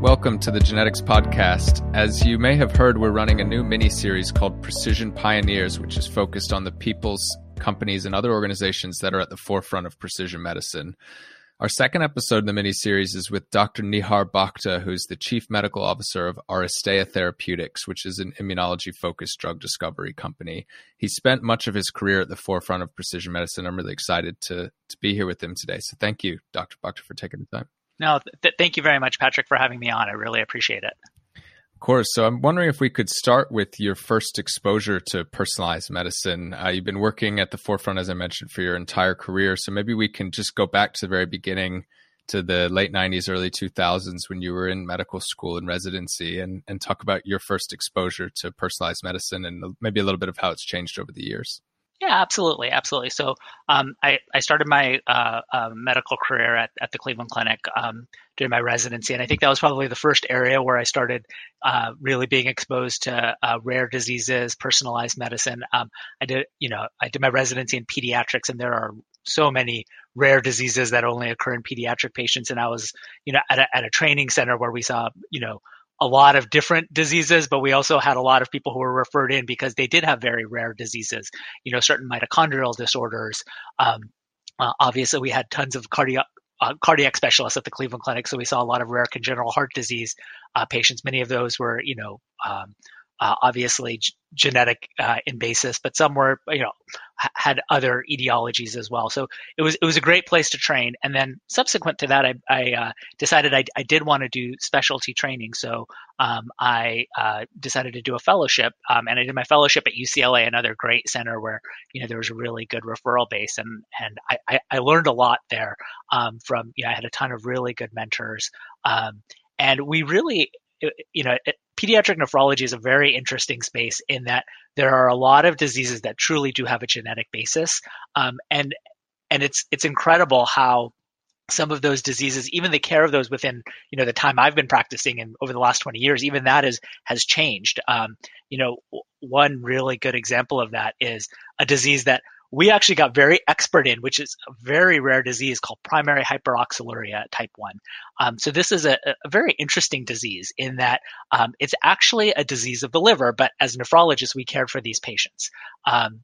Welcome to the Genetics Podcast. As you may have heard, we're running a new mini series called Precision Pioneers, which is focused on the people's, companies, and other organizations that are at the forefront of precision medicine. Our second episode in the mini series is with Dr. Nihar Bhakta, who's the Chief Medical Officer of Aristea Therapeutics, which is an immunology focused drug discovery company. He spent much of his career at the forefront of precision medicine. I'm really excited to, to be here with him today. So thank you, Dr. Bhakta, for taking the time. No, th- thank you very much, Patrick, for having me on. I really appreciate it. Of course. So I'm wondering if we could start with your first exposure to personalized medicine. Uh, you've been working at the forefront, as I mentioned, for your entire career. So maybe we can just go back to the very beginning to the late 90s, early 2000s when you were in medical school and residency and, and talk about your first exposure to personalized medicine and maybe a little bit of how it's changed over the years. Yeah, absolutely, absolutely. So um, I, I started my uh, uh, medical career at, at the Cleveland Clinic um, during my residency, and I think that was probably the first area where I started uh, really being exposed to uh, rare diseases, personalized medicine. Um, I did, you know, I did my residency in pediatrics, and there are so many rare diseases that only occur in pediatric patients. And I was, you know, at a, at a training center where we saw, you know, a lot of different diseases, but we also had a lot of people who were referred in because they did have very rare diseases, you know, certain mitochondrial disorders. Um, uh, obviously, we had tons of cardiac uh, cardiac specialists at the Cleveland Clinic, so we saw a lot of rare congenital heart disease uh, patients. Many of those were, you know, um, uh, obviously g- genetic uh, in basis, but some were, you know, h- had other etiologies as well. So it was it was a great place to train. And then subsequent to that, I, I uh, decided I, I, did want to do specialty training. So um, I uh, decided to do a fellowship, um, and I did my fellowship at UCLA, another great center where you know there was a really good referral base, and and I, I learned a lot there um, from you know I had a ton of really good mentors. Um, and we really you know, pediatric nephrology is a very interesting space in that there are a lot of diseases that truly do have a genetic basis, um, and and it's it's incredible how some of those diseases, even the care of those within you know the time I've been practicing and over the last 20 years, even that is has changed. Um, you know, one really good example of that is a disease that we actually got very expert in, which is a very rare disease called primary hyperoxaluria type 1. Um, so this is a, a, very interesting disease in that um, it's actually a disease of the liver, but as nephrologists, we cared for these patients. Um,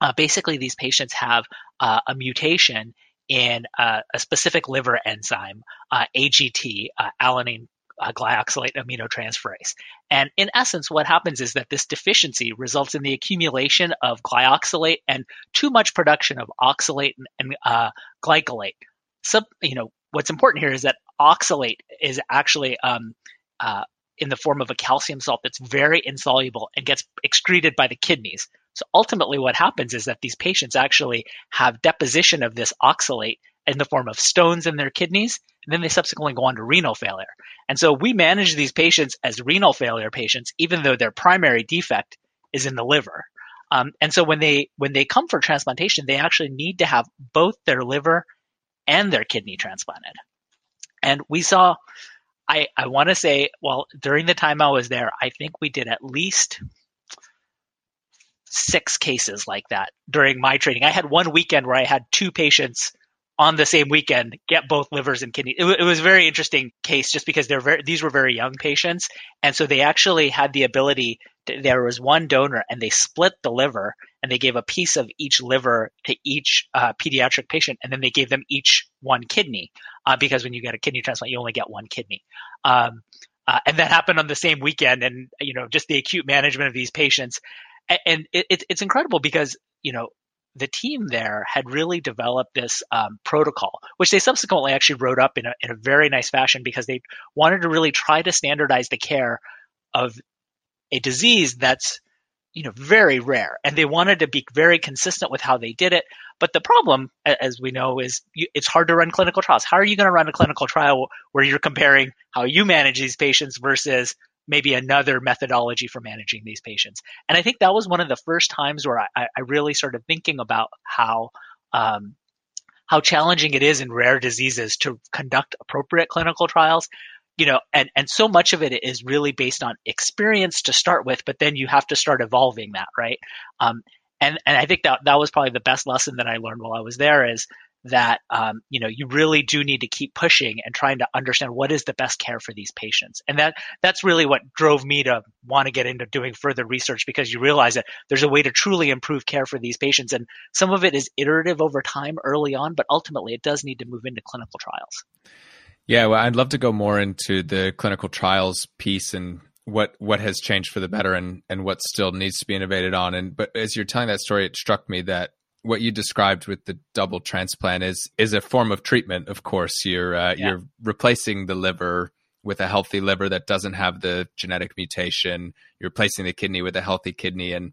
uh, basically, these patients have uh, a mutation in uh, a specific liver enzyme, uh, AGT, uh, alanine uh, glyoxylate aminotransferase. And in essence, what happens is that this deficiency results in the accumulation of glyoxylate and too much production of oxalate and, uh, glycolate. So, you know, what's important here is that oxalate is actually um, uh, in the form of a calcium salt that's very insoluble and gets excreted by the kidneys. So ultimately, what happens is that these patients actually have deposition of this oxalate in the form of stones in their kidneys, and then they subsequently go on to renal failure. And so we manage these patients as renal failure patients, even though their primary defect is in the liver. Um, and so when they when they come for transplantation, they actually need to have both their liver and their kidney transplanted. And we saw, I I want to say, well, during the time I was there, I think we did at least six cases like that during my training. I had one weekend where I had two patients on the same weekend get both livers and kidneys. It, it, was a very interesting case just because they're very, these were very young patients. And so they actually had the ability to, there was one donor and they split the liver and they gave a piece of each liver to each uh, pediatric patient. And then they gave them each one kidney uh, because when you get a kidney transplant, you only get one kidney. Um, uh, and that happened on the same weekend. And, you know, just the acute management of these patients. And, and it, it's incredible because, you know, the team there had really developed this um, protocol, which they subsequently actually wrote up in a, in a very nice fashion because they wanted to really try to standardize the care of a disease that's you know very rare. And they wanted to be very consistent with how they did it. But the problem as we know is you, it's hard to run clinical trials. How are you going to run a clinical trial where you're comparing how you manage these patients versus maybe another methodology for managing these patients. And I think that was one of the first times where I, I really started thinking about how um, how challenging it is in rare diseases to conduct appropriate clinical trials. You know, and, and so much of it is really based on experience to start with, but then you have to start evolving that, right? Um, and and I think that that was probably the best lesson that I learned while I was there is that um, you know you really do need to keep pushing and trying to understand what is the best care for these patients. And that that's really what drove me to want to get into doing further research because you realize that there's a way to truly improve care for these patients and some of it is iterative over time early on but ultimately it does need to move into clinical trials. Yeah well i'd love to go more into the clinical trials piece and what what has changed for the better and and what still needs to be innovated on. And but as you're telling that story it struck me that what you described with the double transplant is is a form of treatment. Of course, you're uh, yeah. you're replacing the liver with a healthy liver that doesn't have the genetic mutation. You're replacing the kidney with a healthy kidney, and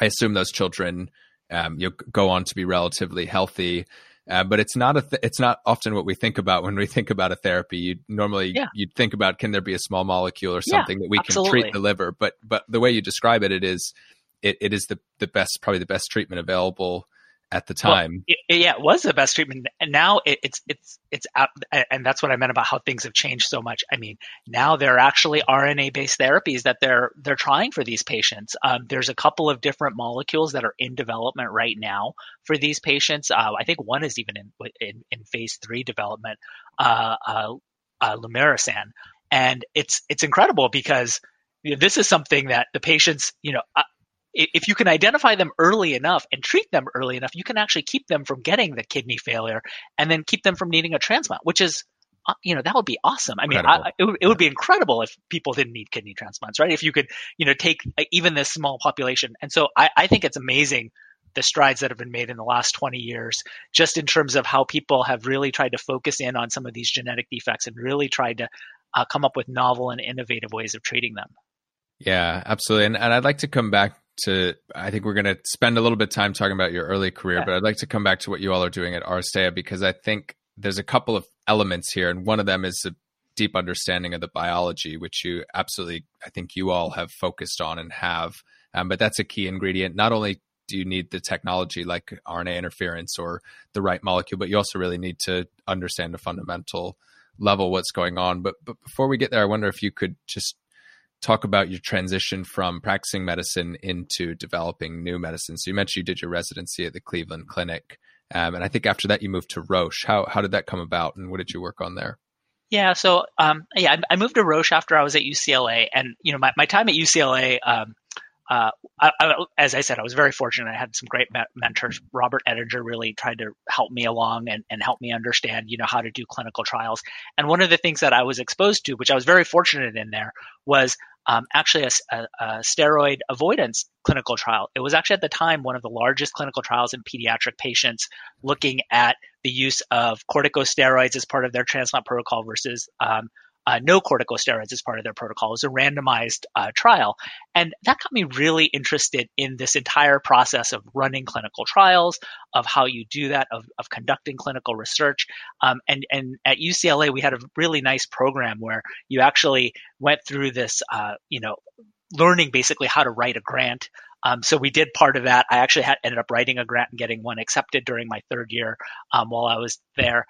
I assume those children um, you go on to be relatively healthy. Uh, but it's not a th- it's not often what we think about when we think about a therapy. You normally yeah. you'd think about can there be a small molecule or something yeah, that we absolutely. can treat the liver. But but the way you describe it, it is it, it is the, the best, probably the best treatment available at the time. Well, it, yeah, it was the best treatment, and now it, it's it's it's out, and that's what I meant about how things have changed so much. I mean, now there are actually RNA-based therapies that they're they're trying for these patients. Um, there's a couple of different molecules that are in development right now for these patients. Uh, I think one is even in in, in phase three development, uh, uh, uh and it's it's incredible because. You know, this is something that the patients, you know, uh, if you can identify them early enough and treat them early enough, you can actually keep them from getting the kidney failure and then keep them from needing a transplant, which is, uh, you know, that would be awesome. I mean, I, it, it, would be incredible if people didn't need kidney transplants, right? If you could, you know, take uh, even this small population. And so I, I think it's amazing the strides that have been made in the last 20 years, just in terms of how people have really tried to focus in on some of these genetic defects and really tried to uh, come up with novel and innovative ways of treating them. Yeah, absolutely. And, and I'd like to come back to I think we're going to spend a little bit of time talking about your early career, yeah. but I'd like to come back to what you all are doing at Aristea because I think there's a couple of elements here, and one of them is a deep understanding of the biology, which you absolutely I think you all have focused on and have. Um, but that's a key ingredient. Not only do you need the technology like RNA interference or the right molecule, but you also really need to understand the fundamental level what's going on. But but before we get there, I wonder if you could just talk about your transition from practicing medicine into developing new medicine. So you mentioned you did your residency at the Cleveland Clinic, um, and I think after that you moved to Roche. How how did that come about, and what did you work on there? Yeah, so um, yeah, I, I, moved to Roche after I was at UCLA, and you know my, my time at UCLA. Um, uh, I, I, as I said, I was very fortunate. I had some great mentors. Robert Ettenger really tried to help me along and, and help me understand, you know, how to do clinical trials. And one of the things that I was exposed to, which I was very fortunate in there, was um, actually a, a, a, steroid avoidance clinical trial. It was actually at the time one of the largest clinical trials in pediatric patients looking at the use of corticosteroids as part of their transplant protocol versus um, uh, no corticosteroids as part of their protocol. It was a randomized uh, trial. And that got me really interested in this entire process of running clinical trials, of how you do that, of, of conducting clinical research. Um, and, and at UCLA, we had a really nice program where you actually went through this, uh, you know, learning basically how to write a grant. Um, so we did part of that. I actually had, ended up writing a grant and getting one accepted during my third year um, while I was there.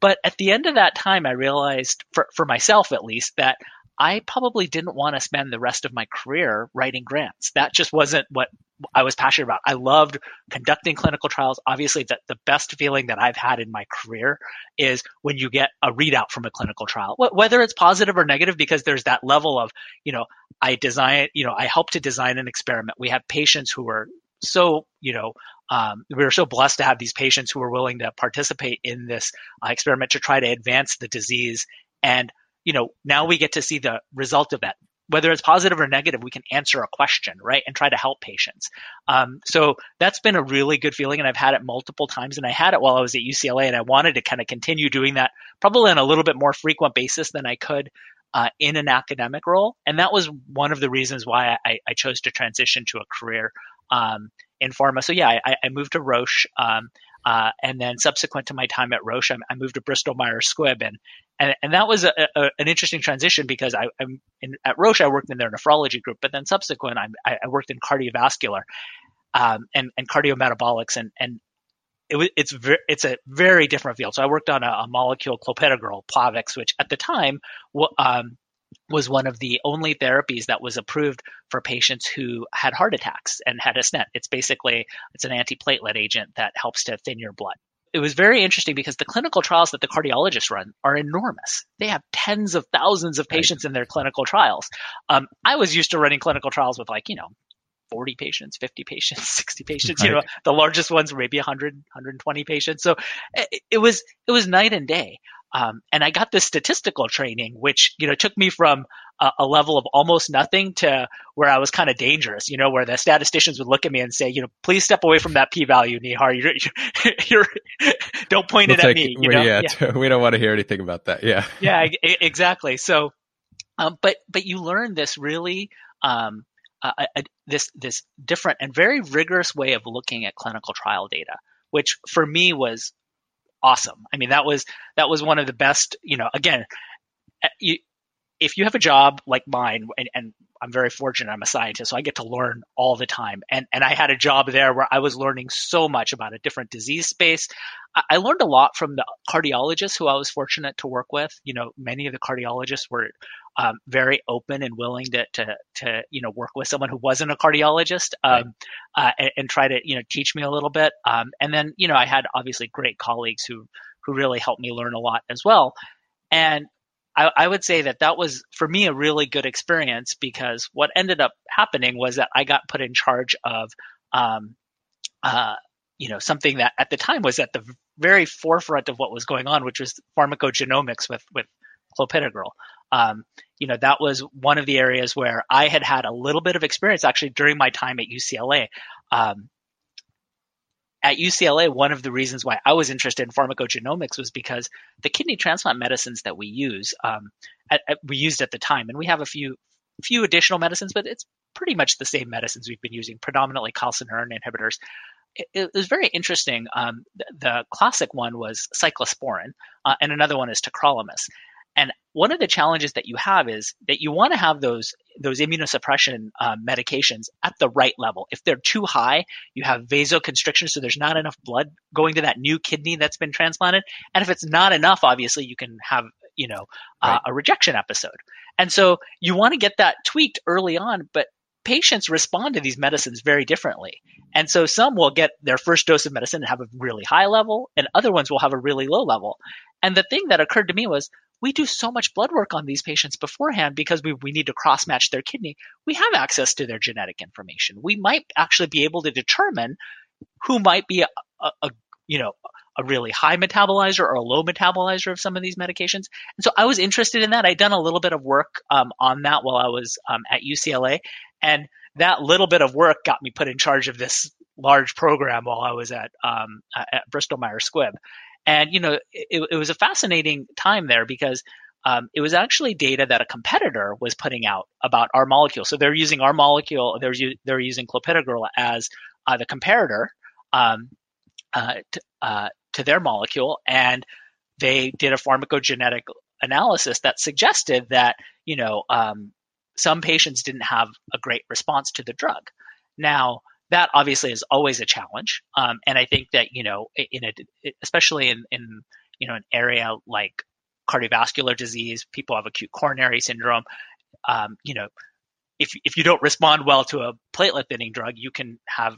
But at the end of that time, I realized, for, for myself at least, that I probably didn't want to spend the rest of my career writing grants. That just wasn't what I was passionate about. I loved conducting clinical trials. Obviously, the, the best feeling that I've had in my career is when you get a readout from a clinical trial, whether it's positive or negative, because there's that level of, you know, I design, you know, I help to design an experiment. We have patients who are so, you know, um, we were so blessed to have these patients who were willing to participate in this uh, experiment to try to advance the disease. And, you know, now we get to see the result of that. Whether it's positive or negative, we can answer a question, right? And try to help patients. Um, so that's been a really good feeling. And I've had it multiple times. And I had it while I was at UCLA. And I wanted to kind of continue doing that probably on a little bit more frequent basis than I could uh, in an academic role. And that was one of the reasons why I, I chose to transition to a career um, in pharma. So yeah, I, I moved to Roche, um, uh, and then subsequent to my time at Roche, I, I moved to Bristol Myers Squibb, and and, and that was a, a, an interesting transition because I, am at Roche. I worked in their nephrology group, but then subsequent, I, I worked in cardiovascular um, and and cardiometabolics, and and it was it's ver- it's a very different field. So I worked on a, a molecule clopidogrel, Plavix, which at the time um, was one of the only therapies that was approved for patients who had heart attacks and had a stent. It's basically it's an antiplatelet agent that helps to thin your blood. it was very interesting because the clinical trials that the cardiologists run are enormous. They have tens of thousands of patients right. in their clinical trials. Um, I was used to running clinical trials with like, you know, 40 patients, 50 patients, 60 patients, right. you know, the largest ones were maybe 100, 120 patients. So it, it was, it was night and day. Um, and I got this statistical training, which, you know, took me from a, a level of almost nothing to where I was kind of dangerous, you know, where the statisticians would look at me and say, you know, please step away from that p value, Nihar. You're, you're, you're don't point we'll it at me. You know? yeah, yeah. we don't want to hear anything about that. Yeah. yeah, exactly. So, um, but, but you learn this really, um, uh, this this different and very rigorous way of looking at clinical trial data, which for me was awesome. I mean, that was that was one of the best. You know, again, eh, you, if you have a job like mine, and, and, I'm very fortunate, I'm a scientist, so I get to learn all the time. And and I had a job there where I was learning so much about a different disease space. I, I learned a lot from the cardiologists who I was fortunate to work with. You know, many of the cardiologists were um, very open and willing to, to, to, you know, work with someone who wasn't a cardiologist, um, right. uh, and, and, try to, you know, teach me a little bit. Um, and then, you know, I had obviously great colleagues who, who really helped me learn a lot as well. And I, I would say that that was for me a really good experience because what ended up happening was that I got put in charge of, um, uh, you know, something that at the time was at the very forefront of what was going on, which was pharmacogenomics with with clopidogrel. Um, you know, that was one of the areas where I had had a little bit of experience actually during my time at UCLA. Um, at UCLA, one of the reasons why I was interested in pharmacogenomics was because the kidney transplant medicines that we use, um, at, at, we used at the time, and we have a few few additional medicines, but it's pretty much the same medicines we've been using, predominantly calcineurin inhibitors. It, it was very interesting. Um, the, the, classic one was cyclosporin, uh, and another one is tacrolimus. One of the challenges that you have is that you want to have those those immunosuppression uh, medications at the right level. If they're too high, you have vasoconstriction, so there's not enough blood going to that new kidney that's been transplanted. And if it's not enough, obviously you can have you know uh, right. a rejection episode. And so you want to get that tweaked early on, but patients respond to these medicines very differently. And so some will get their first dose of medicine and have a really high level, and other ones will have a really low level. And the thing that occurred to me was we do so much blood work on these patients beforehand because we, we need to cross match their kidney. We have access to their genetic information. We might actually be able to determine who might be a, a, a you know, a really high metabolizer or a low metabolizer of some of these medications. And so I was interested in that. I'd done a little bit of work um, on that while I was um, at UCLA. And that little bit of work got me put in charge of this large program while I was at, um, at Bristol Myers Squibb. And you know, it, it was a fascinating time there because um, it was actually data that a competitor was putting out about our molecule. So they're using our molecule. They're they're using clopidogrel as uh, the comparator um, uh, to, uh, to their molecule, and they did a pharmacogenetic analysis that suggested that you know um, some patients didn't have a great response to the drug. Now that obviously is always a challenge. Um, and I think that, you know, in a, especially in, in, you know, an area like cardiovascular disease, people have acute coronary syndrome. Um, you know, if, if you don't respond well to a platelet thinning drug, you can have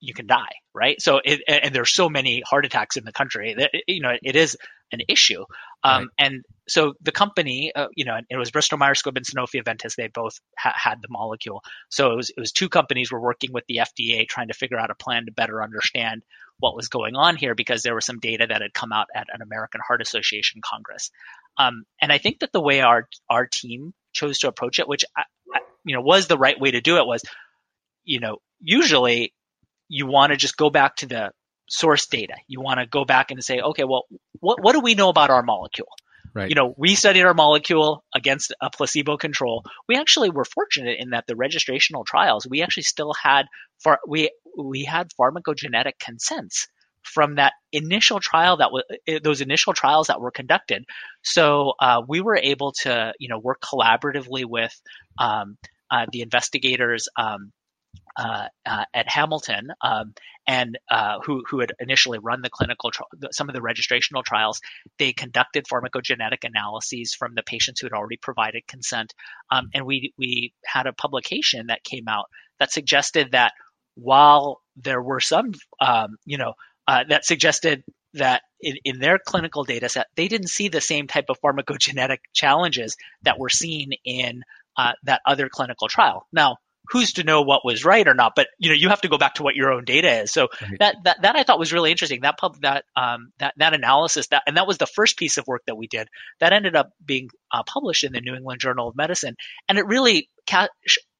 you can die, right? So, it, and there's so many heart attacks in the country that you know it is an issue. Um, right. And so the company, uh, you know, it was Bristol Myers Squibb and Sanofi Aventis. They both ha- had the molecule. So it was it was two companies were working with the FDA trying to figure out a plan to better understand what was going on here because there was some data that had come out at an American Heart Association Congress. Um, and I think that the way our our team chose to approach it, which I, I, you know was the right way to do it, was you know usually you want to just go back to the source data. You want to go back and say, okay, well, what, what do we know about our molecule? Right. You know, we studied our molecule against a placebo control. We actually were fortunate in that the registrational trials, we actually still had far, we we had pharmacogenetic consents from that initial trial that was eh, those initial trials that were conducted. So uh, we were able to you know work collaboratively with um, uh, the investigators. Um, uh, uh, at Hamilton, um, and uh, who who had initially run the clinical some of the registrational trials. They conducted pharmacogenetic analyses from the patients who had already provided consent, um, and we we had a publication that came out that suggested that while there were some, um, you know, uh, that suggested that in, in their clinical data set, they didn't see the same type of pharmacogenetic challenges that were seen in uh, that other clinical trial. Now, who's to know what was right or not? But you know, you have to go back to what your own data is. So right. that, that that I thought was really interesting. That pub that um that that analysis that and that was the first piece of work that we did that ended up being uh, published in the New England Journal of Medicine, and it really ca-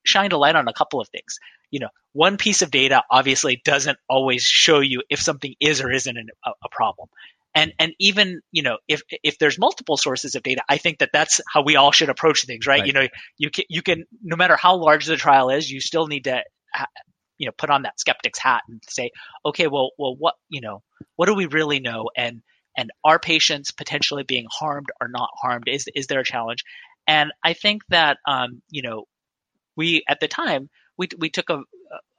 shined a light on a couple of things. You know, one piece of data obviously doesn't always show you if something is or isn't a, a problem and and even you know if if there's multiple sources of data i think that that's how we all should approach things right, right. you know you can you can no matter how large the trial is you still need to you know put on that skeptic's hat and say okay well well what you know what do we really know and and are patients potentially being harmed or not harmed is is there a challenge and i think that um you know we at the time we we took a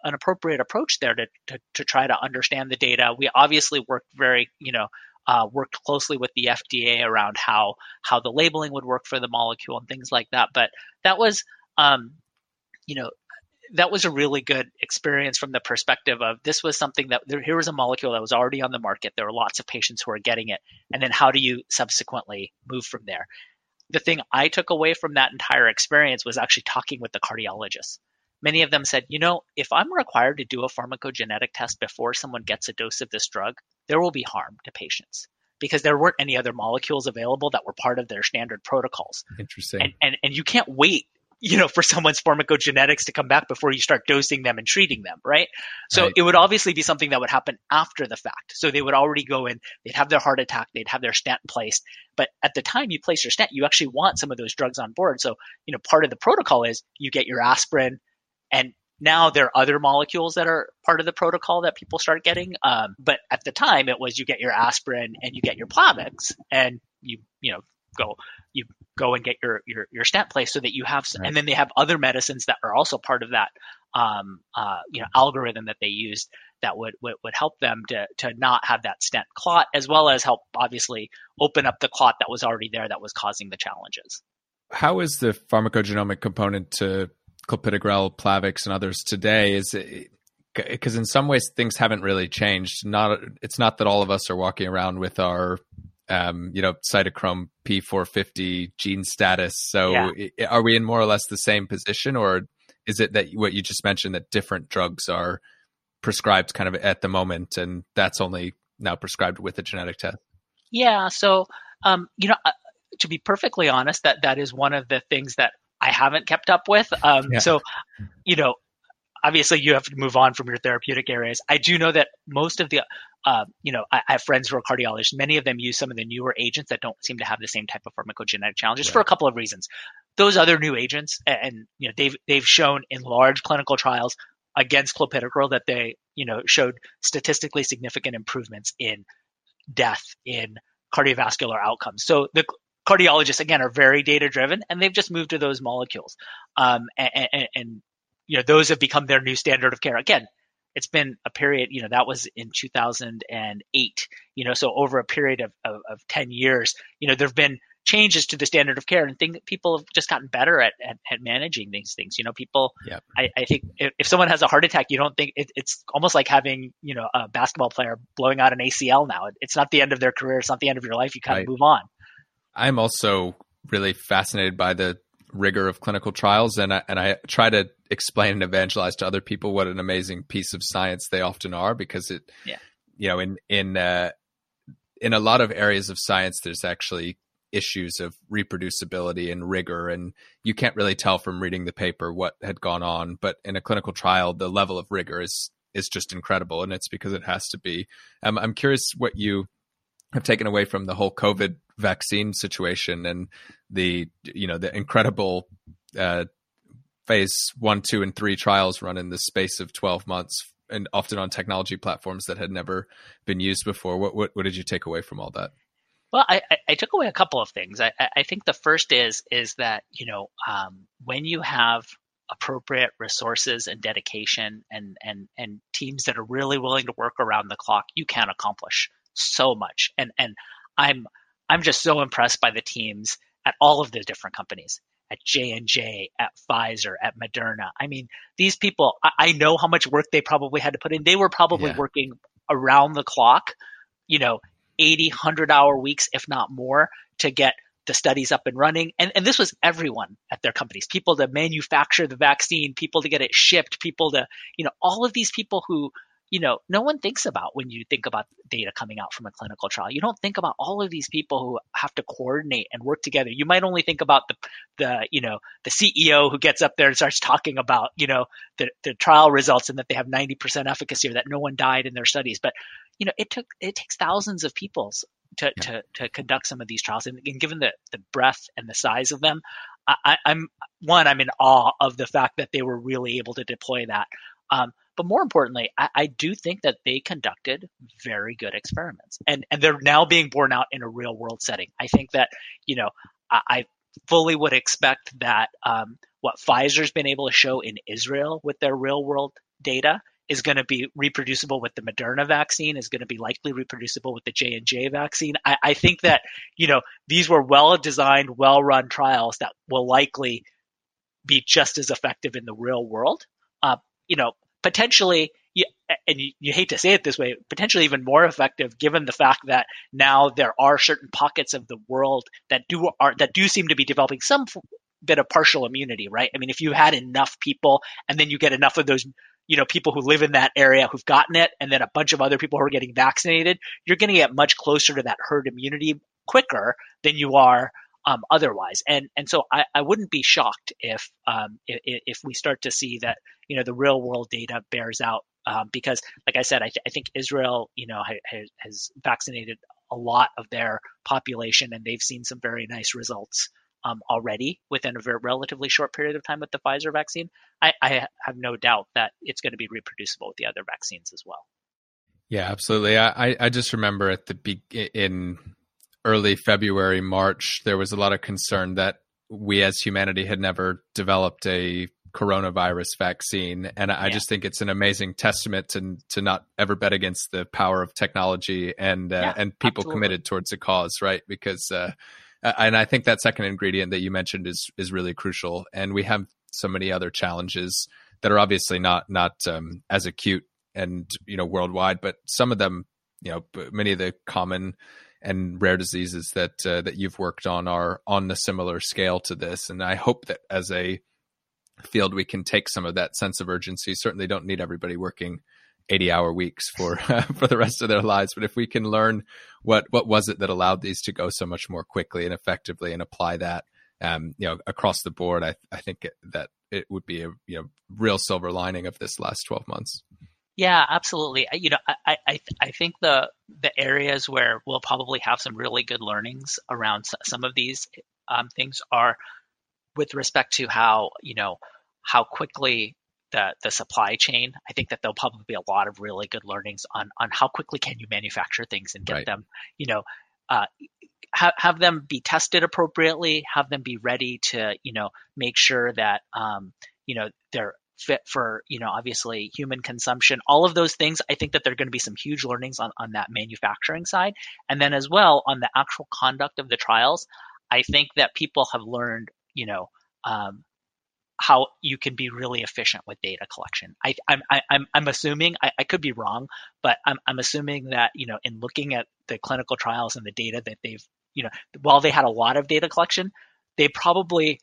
an appropriate approach there to, to, to try to understand the data. We obviously worked very, you know, uh, worked closely with the FDA around how how the labeling would work for the molecule and things like that. But that was, um, you know, that was a really good experience from the perspective of this was something that there, here was a molecule that was already on the market. There were lots of patients who were getting it, and then how do you subsequently move from there? The thing I took away from that entire experience was actually talking with the cardiologists many of them said, you know, if I'm required to do a pharmacogenetic test before someone gets a dose of this drug, there will be harm to patients because there weren't any other molecules available that were part of their standard protocols. Interesting. And, and, and you can't wait you know, for someone's pharmacogenetics to come back before you start dosing them and treating them, right? So right. it would obviously be something that would happen after the fact. So they would already go in, they'd have their heart attack, they'd have their stent placed. But at the time you place your stent, you actually want some of those drugs on board. So, you know, part of the protocol is you get your aspirin, and now there are other molecules that are part of the protocol that people start getting. Um, but at the time, it was you get your aspirin and you get your Plavix, and you you know go you go and get your your, your stent placed so that you have, right. and then they have other medicines that are also part of that um, uh, you know algorithm that they used that would, would would help them to to not have that stent clot, as well as help obviously open up the clot that was already there that was causing the challenges. How is the pharmacogenomic component to clopidogrel, Plavix, and others today is because in some ways things haven't really changed. Not it's not that all of us are walking around with our um, you know cytochrome P450 gene status. So yeah. are we in more or less the same position, or is it that what you just mentioned that different drugs are prescribed kind of at the moment, and that's only now prescribed with a genetic test? Yeah. So um, you know. Uh, to be perfectly honest, that that is one of the things that I haven't kept up with. Um, yeah. So, you know, obviously you have to move on from your therapeutic areas. I do know that most of the, uh, you know, I, I, have friends who are cardiologists. Many of them use some of the newer agents that don't seem to have the same type of pharmacogenetic challenges right. for a couple of reasons. Those other new agents, and you know, they've they've shown in large clinical trials against clopidogrel that they, you know, showed statistically significant improvements in death in cardiovascular outcomes. So the cardiologists again are very data driven and they've just moved to those molecules. Um, and, and, and, you know those have become their new standard of care. Again it's been a period you know that was in 2008 you know so over a period of, of, of 10 years you know there have been changes to the standard of care and think people have just gotten better at, at, at managing these things you know people yep. I, I, think if, if, someone has a heart attack you don't think it, it's almost like having you know a basketball player blowing out an acl now. It's not the end of their career. It's not the end of your life. You kind right. of move on I'm also really fascinated by the rigor of clinical trials, and I, and I try to explain and evangelize to other people what an amazing piece of science they often are, because it, yeah. you know, in in uh, in a lot of areas of science, there's actually issues of reproducibility and rigor, and you can't really tell from reading the paper what had gone on. But in a clinical trial, the level of rigor is is just incredible, and it's because it has to be. Um, I'm curious what you have taken away from the whole COVID vaccine situation and the you know the incredible uh, phase one, two, and three trials run in the space of twelve months, and often on technology platforms that had never been used before. What what, what did you take away from all that? Well, I, I took away a couple of things. I, I think the first is is that you know um, when you have appropriate resources and dedication and and and teams that are really willing to work around the clock, you can accomplish so much. And and I'm I'm just so impressed by the teams at all of the different companies at J and J, at Pfizer, at Moderna. I mean, these people, I, I, know how much work they probably had to put in. They were probably yeah. working around the clock, you know, 80, 100 hour weeks, if not more, to get the studies up and running. And, and this was everyone at their companies, people to manufacture the vaccine, people to get it shipped, people to, you know, all of these people who, you know, no one thinks about when you think about data coming out from a clinical trial. You don't think about all of these people who have to coordinate and work together. You might only think about the, the, you know, the CEO who gets up there and starts talking about, you know, the, the trial results and that they have 90% efficacy or that no one died in their studies. But, you know, it took, it takes thousands of people's to, yeah. to, to conduct some of these trials. And, and, given the, the breadth and the size of them, I, am one, I'm in awe of the fact that they were really able to deploy that. Um, but more importantly, I, I, do think that they conducted very good experiments and, and they're now being borne out in a real world setting. I think that, you know, I, I fully would expect that um, what Pfizer's been able to show in Israel with their real world data is going to be reproducible with the Moderna vaccine, is going to be likely reproducible with the J and J vaccine. I, I think that you know these were well designed, well run trials that will likely be just as effective in the real world. Uh, you know, potentially, and you, you, hate to say it this way, potentially even more effective, given the fact that now there are certain pockets of the world that do are that do seem to be developing some bit of partial immunity, right? I mean, if you had enough people, and then you get enough of those you know people who live in that area who've gotten it and then a bunch of other people who are getting vaccinated you're going to get much closer to that herd immunity quicker than you are um, otherwise and and so I, I wouldn't be shocked if um, if, if we start to see that you know the real world data bears out um, because like I said I, th- I think Israel you know ha- has vaccinated a lot of their population and they've seen some very nice results um, already within a very relatively short period of time with the Pfizer vaccine, I, I have no doubt that it's going to be reproducible with the other vaccines as well. Yeah, absolutely. I, I just remember at the be- in early February, March, there was a lot of concern that we as humanity had never developed a coronavirus vaccine, and I yeah. just think it's an amazing testament to to not ever bet against the power of technology and uh, yeah, and people absolutely. committed towards a cause, right? Because uh, and I think that second ingredient that you mentioned is is really crucial. And we have so many other challenges that are obviously not not um, as acute and you know worldwide, but some of them, you know, many of the common and rare diseases that uh, that you've worked on are on a similar scale to this. And I hope that as a field we can take some of that sense of urgency. Certainly, don't need everybody working 80 hour weeks for for the rest of their lives but if we can learn what what was it that allowed these to go so much more quickly and effectively and apply that um, you know across the board i i think it, that it would be a you know real silver lining of this last 12 months yeah absolutely you know i i i think the the areas where we'll probably have some really good learnings around some of these um, things are with respect to how you know how quickly the the supply chain. I think that there'll probably be a lot of really good learnings on on how quickly can you manufacture things and get right. them, you know, uh, have have them be tested appropriately, have them be ready to, you know, make sure that um, you know they're fit for you know obviously human consumption all of those things i think that there are going to be some huge learnings on, on that manufacturing side and then as well on the actual conduct of the trials i think that people have learned you know um, how you can be really efficient with data collection. I, I'm, I, I'm, I'm assuming I, I could be wrong, but I'm, I'm assuming that you know in looking at the clinical trials and the data that they've you know while they had a lot of data collection, they probably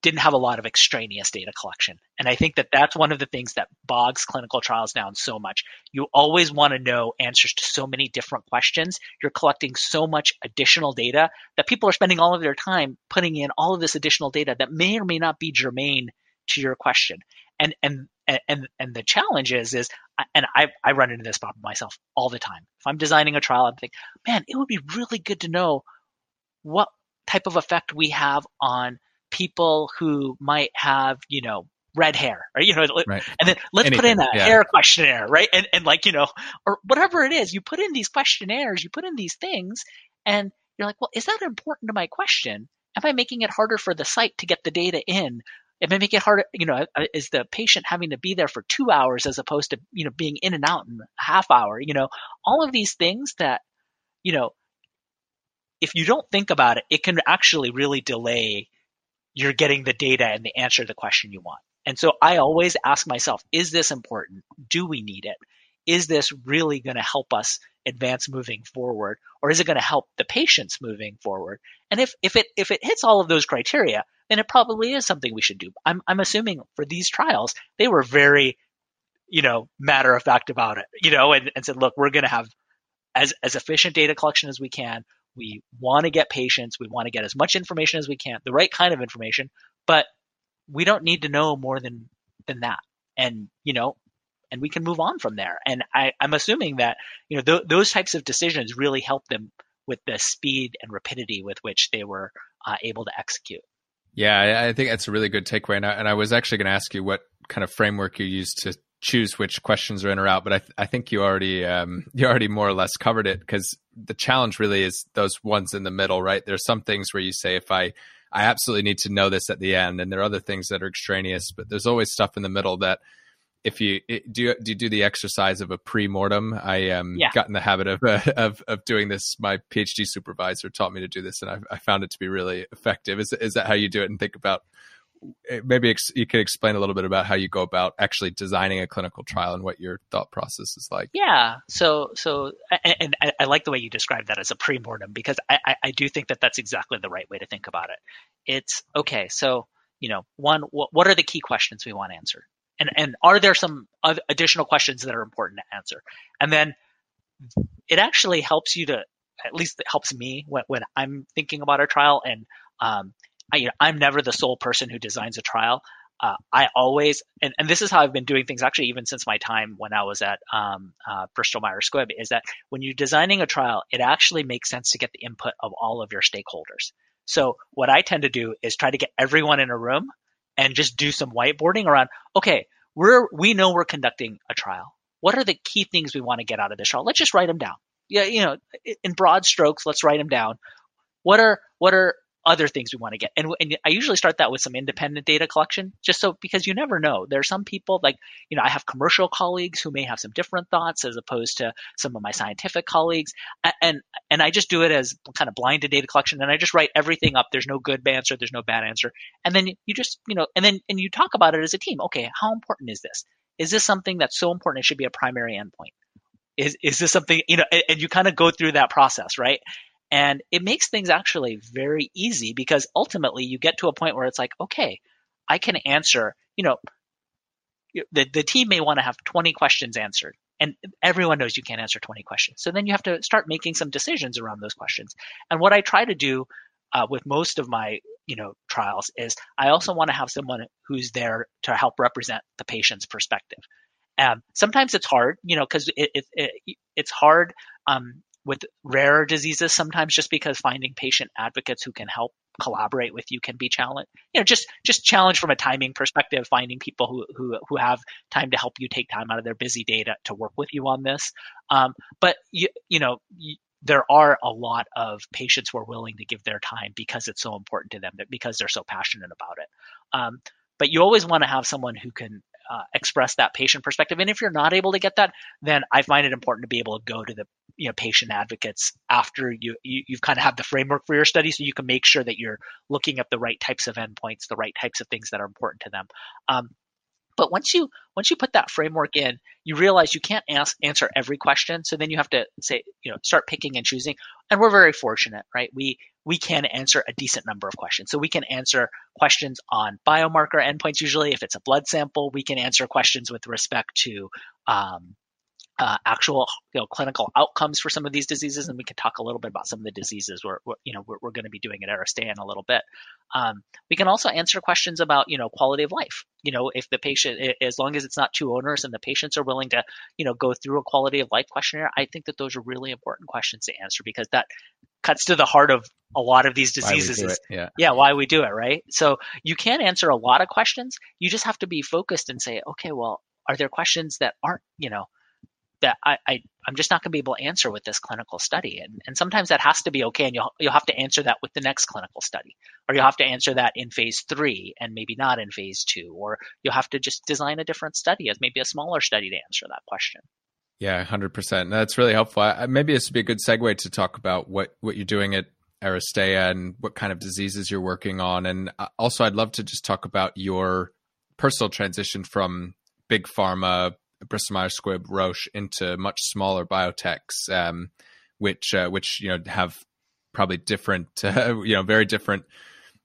didn't have a lot of extraneous data collection. And I think that that's one of the things that bogs clinical trials down so much. You always want to know answers to so many different questions. You're collecting so much additional data that people are spending all of their time putting in all of this additional data that may or may not be germane to your question. And and and and the challenge is is and I I run into this problem myself all the time. If I'm designing a trial, I'm thinking, man, it would be really good to know what type of effect we have on people who might have, you know, red hair, or you know, right. and then let's Anything, put in a yeah. hair questionnaire, right? And and like you know, or whatever it is, you put in these questionnaires, you put in these things, and you're like, well, is that important to my question? Am I making it harder for the site to get the data in? Am I making it harder? You know, is the patient having to be there for two hours as opposed to you know being in and out in a half hour? You know, all of these things that you know, if you don't think about it, it can actually really delay you're getting the data and the answer to the question you want. And so I always ask myself, is this important? Do we need it? is this really going to help us advance moving forward or is it going to help the patients moving forward and if if it if it hits all of those criteria then it probably is something we should do i'm i'm assuming for these trials they were very you know matter of fact about it you know and, and said look we're going to have as as efficient data collection as we can we want to get patients we want to get as much information as we can the right kind of information but we don't need to know more than than that and you know and we can move on from there. And I, am assuming that you know th- those types of decisions really help them with the speed and rapidity with which they were uh, able to execute. Yeah, I think that's a really good takeaway. And I, and I was actually going to ask you what kind of framework you use to choose which questions are in or out, but I, th- I think you already um, you already more or less covered it because the challenge really is those ones in the middle, right? There's some things where you say if I I absolutely need to know this at the end, and there are other things that are extraneous, but there's always stuff in the middle that if you do you, do you do the exercise of a pre-mortem i um yeah. got in the habit of, uh, of of doing this my phd supervisor taught me to do this and I, I, found it to be really effective is, is that how you do it and think about maybe ex- you could explain a little bit about how you go about actually designing a clinical trial and what your thought process is like. Yeah. So so and, I, I, like the way you describe that as a pre-mortem because I, I, I do think that that's exactly the right way to think about it. It's okay so you know one what, what are the key questions we want answered? And and are there some additional questions that are important to answer? And then it actually helps you to at least it helps me when, when i'm thinking about a trial and um, I, i'm never the sole person who designs a trial uh, I always, and, and this is how I've been doing things actually, even since my time when I was at um, uh, Bristol Myers Squibb, is that when you're designing a trial, it actually makes sense to get the input of all of your stakeholders. So what I tend to do is try to get everyone in a room and just do some whiteboarding around, okay, we're, we know we're conducting a trial. What are the key things we want to get out of this trial? Let's just write them down. Yeah, you know, in broad strokes, let's write them down. What are, what are other things we want to get. And, and, I usually start that with some independent data collection, just so because you never know. There are some people like, you know, I have commercial colleagues who may have some different thoughts as opposed to some of my scientific colleagues. And, and I just do it as kind of blinded data collection and I just write everything up. There's no good answer. There's no bad answer. And then you just, you know, and then, and you talk about it as a team. Okay. How important is this? Is this something that's so important it should be a primary endpoint? Is, is this something, you know, and, and you kind of go through that process, right? And it makes things actually very easy because ultimately you get to a point where it's like, okay, I can answer, you know, the, the team may want to have 20 questions answered and everyone knows you can't answer 20 questions. So then you have to start making some decisions around those questions. And what I try to do uh, with most of my, you know, trials is I also want to have someone who's there to help represent the patient's perspective. Um, sometimes it's hard, you know, because it, it, it, it's hard um, with rarer diseases sometimes just because finding patient advocates who can help collaborate with you can be challenged you know just just challenge from a timing perspective finding people who who, who have time to help you take time out of their busy day to, to work with you on this. Um, but you you know you, there are a lot of patients who are willing to give their time because it's so important to them because they're so passionate about it. Um, but you always want to have someone who can uh, express that patient perspective. And if you're not able to get that, then I find it important to be able to go to the you know patient advocates after you, you you've kind of have the framework for your study, so you can make sure that you're looking at the right types of endpoints, the right types of things that are important to them. Um, but once you once you put that framework in, you realize you can't ask, answer every question. So then you have to say, you know, start picking and choosing. And we're very fortunate, right? We we can answer a decent number of questions. So we can answer questions on biomarker endpoints. Usually, if it's a blood sample, we can answer questions with respect to um, uh, actual you know, clinical outcomes for some of these diseases, and we can talk a little bit about some of the diseases we're, we're you know we're, we're going to be doing at Aristea in a little bit. Um, we can also answer questions about you know quality of life. You know, if the patient, as long as it's not too onerous, and the patients are willing to you know go through a quality of life questionnaire, I think that those are really important questions to answer because that cuts to the heart of a lot of these diseases is yeah. yeah why we do it right so you can answer a lot of questions you just have to be focused and say okay well are there questions that aren't you know that I, I am just not going to be able to answer with this clinical study. And and sometimes that has to be okay, and you'll you'll have to answer that with the next clinical study, or you'll have to answer that in phase three and maybe not in phase two, or you'll have to just design a different study as maybe a smaller study to answer that question. Yeah, hundred percent. That's really helpful. I, maybe this would be a good segue to talk about what what you're doing at Aristea and what kind of diseases you're working on, and uh, also I'd love to just talk about your personal transition from big pharma Bristol Myers Squibb, Roche into much smaller biotechs, um, which uh, which you know have probably different, uh, you know, very different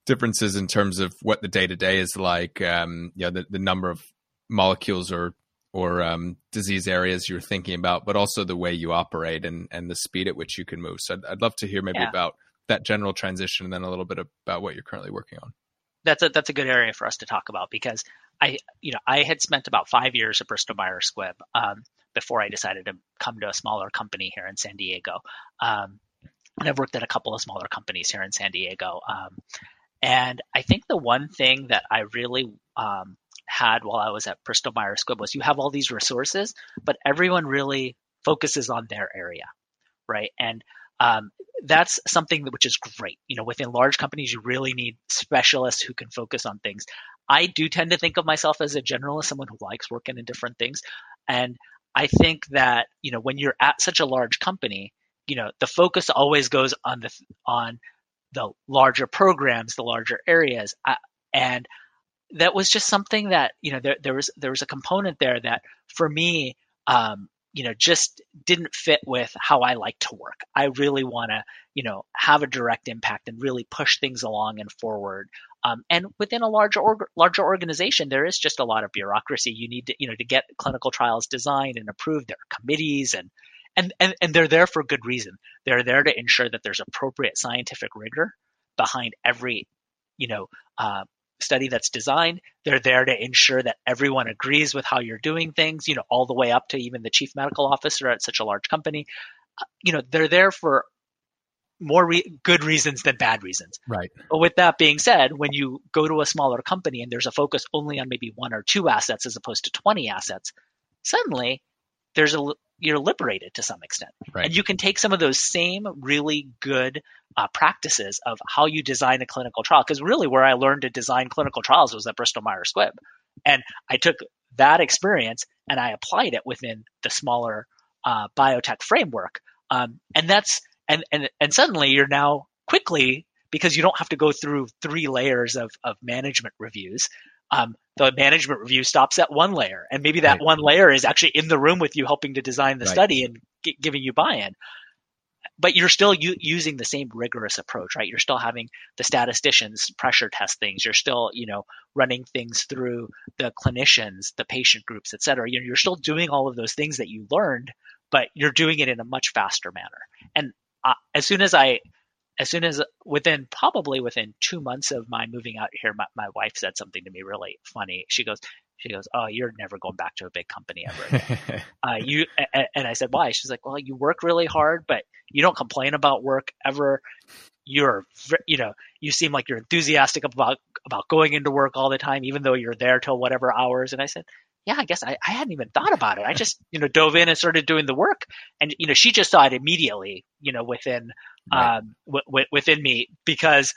differences in terms of what the day to day is like. Um, you know, the, the number of molecules or or um, disease areas you're thinking about, but also the way you operate and and the speed at which you can move. So I'd, I'd love to hear maybe yeah. about that general transition, and then a little bit about what you're currently working on. That's a that's a good area for us to talk about because I you know I had spent about five years at Bristol Myers Squibb um, before I decided to come to a smaller company here in San Diego. Um, and I've worked at a couple of smaller companies here in San Diego. Um, and I think the one thing that I really um, had while I was at Bristol Myers Squibb was you have all these resources, but everyone really focuses on their area, right? And um, that's something which is great. You know, within large companies, you really need specialists who can focus on things. I do tend to think of myself as a generalist, someone who likes working in different things, and I think that you know when you're at such a large company, you know the focus always goes on the on the larger programs, the larger areas, uh, and that was just something that you know there there was there was a component there that for me um, you know just didn't fit with how I like to work. I really want to you know have a direct impact and really push things along and forward. Um, and within a larger org- larger organization, there is just a lot of bureaucracy. You need to you know to get clinical trials designed and approved. There are committees and and, and and they're there for good reason. They're there to ensure that there's appropriate scientific rigor behind every you know uh, study that's designed. They're there to ensure that everyone agrees with how you're doing things, you know, all the way up to even the chief medical officer at such a large company. Uh, you know, they're there for more re- good reasons than bad reasons. Right. But with that being said, when you go to a smaller company and there's a focus only on maybe one or two assets as opposed to 20 assets, suddenly there's a you're liberated to some extent. Right. And you can take some of those same really good uh, practices of how you design a clinical trial. Because really, where I learned to design clinical trials was at Bristol Myers Squibb. And I took that experience and I applied it within the smaller uh, biotech framework. Um, and that's and, and and suddenly you're now quickly because you don't have to go through three layers of, of management reviews um, the management review stops at one layer, and maybe that right. one layer is actually in the room with you, helping to design the right. study and g- giving you buy-in. But you're still u- using the same rigorous approach, right? You're still having the statisticians pressure test things. You're still, you know, running things through the clinicians, the patient groups, et cetera. You're, you're still doing all of those things that you learned, but you're doing it in a much faster manner. And uh, as soon as I as soon as within probably within two months of my moving out here, my, my wife said something to me really funny. She goes, she goes, "Oh, you're never going back to a big company ever." uh, you and I said, "Why?" She's like, "Well, you work really hard, but you don't complain about work ever. You're, you know, you seem like you're enthusiastic about about going into work all the time, even though you're there till whatever hours." And I said, yeah, I guess I, I hadn't even thought about it. I just, you know, dove in and started doing the work. And, you know, she just saw it immediately, you know, within, um, w- w- within me because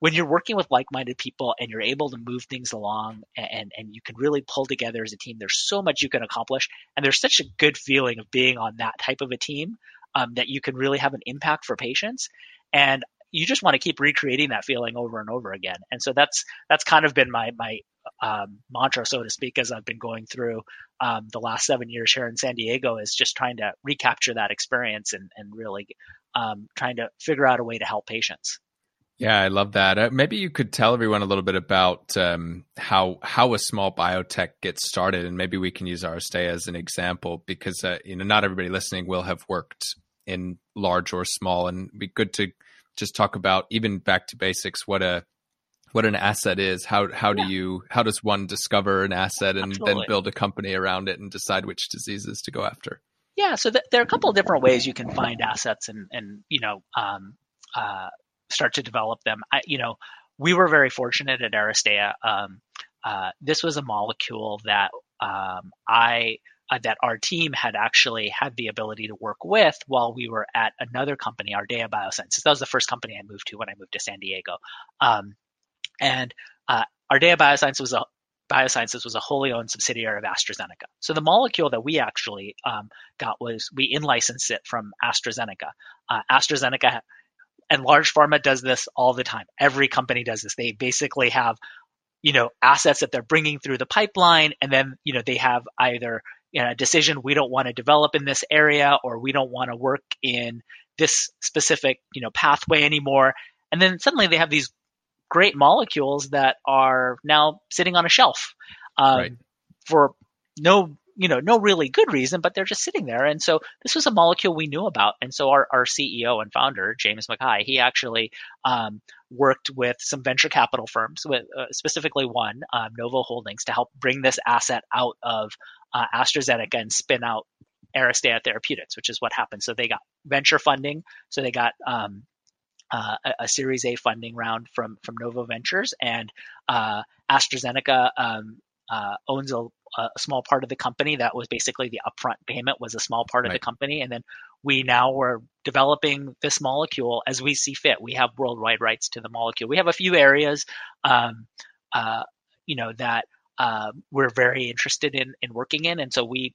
when you're working with like-minded people and you're able to move things along and, and you can really pull together as a team, there's so much you can accomplish. And there's such a good feeling of being on that type of a team um, that you can really have an impact for patients. And you just want to keep recreating that feeling over and over again. And so that's that's kind of been my my um, mantra, so to speak, as I've been going through um, the last seven years here in San Diego, is just trying to recapture that experience and and really um, trying to figure out a way to help patients. Yeah, I love that. Uh, maybe you could tell everyone a little bit about um, how how a small biotech gets started, and maybe we can use Aristea as an example because uh, you know not everybody listening will have worked in large or small, and be good to just talk about even back to basics what a what an asset is how how do you how does one discover an asset and Absolutely. then build a company around it and decide which diseases to go after yeah so th- there are a couple of different ways you can find assets and and you know um, uh, start to develop them I, you know we were very fortunate at Aristea um, uh, this was a molecule that um, I uh, that our team had actually had the ability to work with while we were at another company, Ardea Biosciences. That was the first company I moved to when I moved to San Diego. Um, and uh, Ardea Biosciences was a Biosciences was a wholly owned subsidiary of AstraZeneca. So the molecule that we actually um, got was we in-licensed it from AstraZeneca. Uh, AstraZeneca and large pharma does this all the time. Every company does this. They basically have, you know, assets that they're bringing through the pipeline, and then you know they have either you know, a decision we don't want to develop in this area or we don't want to work in this specific you know pathway anymore and then suddenly they have these great molecules that are now sitting on a shelf um, right. for no you know no really good reason but they're just sitting there and so this was a molecule we knew about and so our, our ceo and founder james mckay he actually um, worked with some venture capital firms with uh, specifically one um, novo holdings to help bring this asset out of uh, astrazeneca and spin out Aristea Therapeutics, which is what happened. So they got venture funding. So they got um, uh, a, a, Series A funding round from from Novo Ventures, and uh, AstraZeneca um, uh, owns a, a, small part of the company. That was basically the upfront payment was a small part of the company, and then we now were developing this molecule as we see fit. We have worldwide rights to the molecule. We have a few areas, um, uh, you know, that uh, we're very interested in in working in, and so we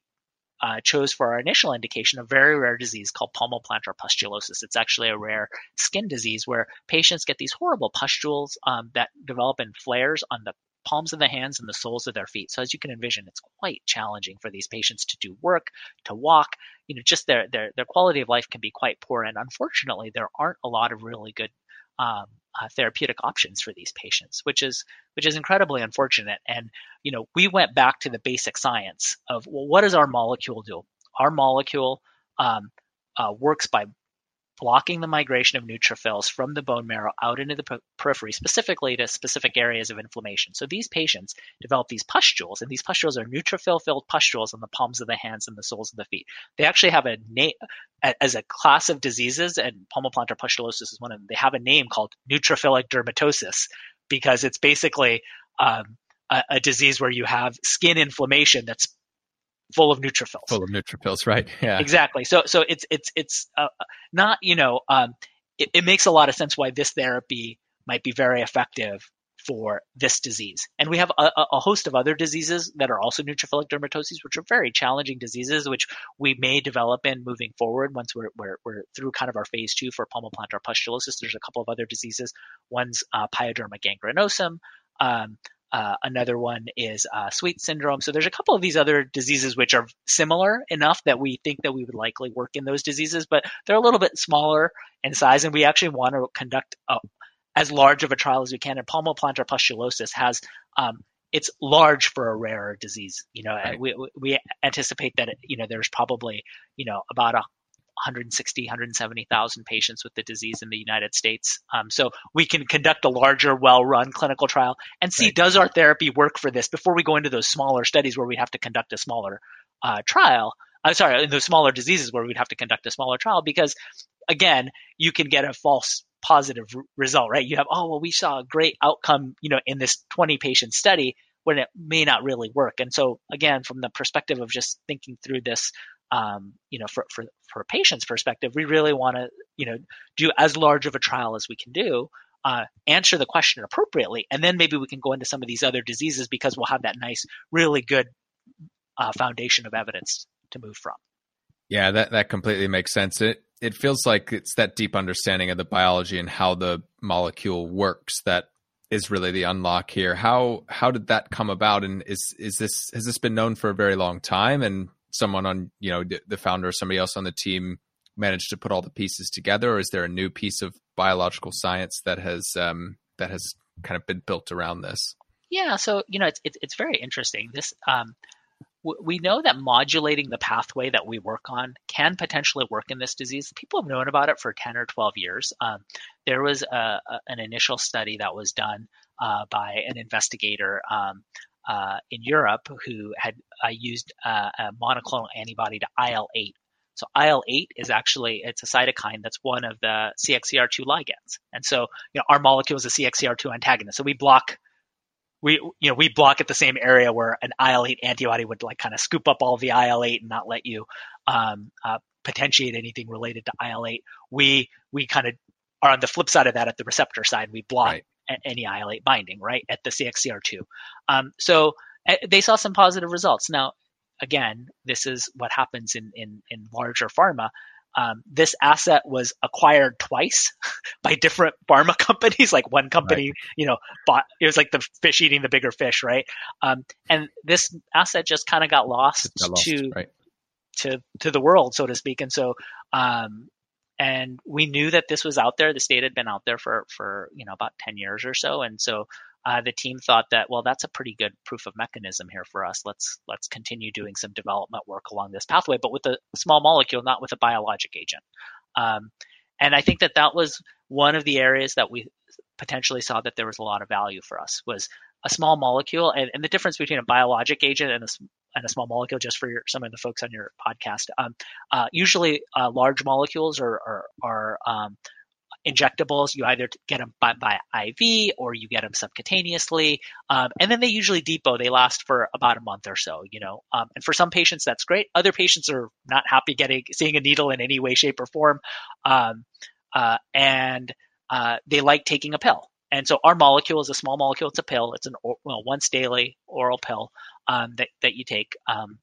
uh, chose for our initial indication a very rare disease called palmoplantar pustulosis. It's actually a rare skin disease where patients get these horrible pustules um, that develop in flares on the palms of the hands and the soles of their feet. So as you can envision, it's quite challenging for these patients to do work, to walk. You know, just their their their quality of life can be quite poor. And unfortunately, there aren't a lot of really good um, uh, therapeutic options for these patients, which is which is incredibly unfortunate. And you know, we went back to the basic science of well, what does our molecule do? Our molecule um, uh, works by blocking the migration of neutrophils from the bone marrow out into the periphery, specifically to specific areas of inflammation. So these patients develop these pustules, and these pustules are neutrophil-filled pustules on the palms of the hands and the soles of the feet. They actually have a name as a class of diseases, and palmoplantar pustulosis is one of them. They have a name called neutrophilic dermatosis because it's basically um, a, a disease where you have skin inflammation that's full of neutrophils. Full of neutrophils, right? Yeah, exactly. So so it's it's it's uh, not you know um, it, it makes a lot of sense why this therapy might be very effective for this disease. And we have a, a, host of other diseases that are also neutrophilic dermatoses, which are very challenging diseases, which we may develop in moving forward once we're, we're, we're through kind of our phase two for palmoplantar pustulosis. There's a couple of other diseases. One's uh, pyoderma gangrenosum. Um, uh, another one is uh, Sweet syndrome. So there's a couple of these other diseases which are similar enough that we think that we would likely work in those diseases, but they're a little bit smaller in size, and we actually want to conduct a, as large of a trial as we can. And palmoplantar pustulosis has um, it's large for a rare disease. You know, right. we we anticipate that you know there's probably you know about a 160, 170,000 patients with the disease in the United States. Um, so we can conduct a larger, well-run clinical trial and see right. does our therapy work for this before we go into those smaller studies where we have to conduct a smaller uh, trial. I'm uh, sorry, in those smaller diseases where we'd have to conduct a smaller trial because, again, you can get a false positive r- result, right? You have, oh, well, we saw a great outcome, you know, in this 20 patient study when it may not really work. And so, again, from the perspective of just thinking through this um, you know, for, for, for a patient's perspective, we really want to, you know, do as large of a trial as we can do, uh, answer the question appropriately, and then maybe we can go into some of these other diseases because we'll have that nice, really good uh, foundation of evidence to move from. Yeah, that that completely makes sense. It it feels like it's that deep understanding of the biology and how the molecule works that is really the unlock here. How how did that come about? And is is this has this been known for a very long time? And someone on you know the founder or somebody else on the team managed to put all the pieces together, or is there a new piece of biological science that has um, that has kind of been built around this? Yeah, so you know it's it's, it's very interesting. This um, we know that modulating the pathway that we work on can potentially work in this disease. People have known about it for ten or twelve years. Um, there was a, a, an initial study that was done uh, by an investigator um, uh, in Europe who had uh, used uh, a monoclonal antibody to IL-8. So IL-8 is actually it's a cytokine that's one of the CXCR2 ligands, and so you know our molecule is a CXCR2 antagonist. So we block we you know we block at the same area where an IL-8 antibody would like kind of scoop up all the IL-8 and not let you um, uh, potentiate anything related to IL-8. We we kind of are on the flip side of that at the receptor side. We block right any IL-8 binding, right, at the CXCR2. Um, so they saw some positive results. Now, again, this is what happens in in, in larger pharma. um, this asset was acquired twice by different pharma companies. Like one company, right. you know, bought it was like the fish eating the bigger fish, right? Um, and this asset just kind of got lost, got lost to right. to to the world, so to speak. And so, um, and we knew that this was out there. The state had been out there for for you know about ten years or so, and so uh, the team thought that well that's a pretty good proof of mechanism here for us. Let's let's continue doing some development work along this pathway but with a small molecule not with a biologic agent. Um, and i think that that was one of the areas that we potentially saw that there was a lot of value for us was a small molecule and, and the difference between a biologic agent and a, and a small molecule just for your, some of the folks on your podcast um, uh, usually uh, large molecules are, are, are um, injectables. You either get them by, by IV or you get them subcutaneously. Um, and then they usually depot. They last for about a month or so, you know. Um, and for some patients, that's great. Other patients are not happy getting seeing a needle in any way, shape, or form. Um, uh, and uh, they like taking a pill. And so our molecule is a small molecule. It's a pill. It's an well, once daily oral pill um, that, that you take. Um,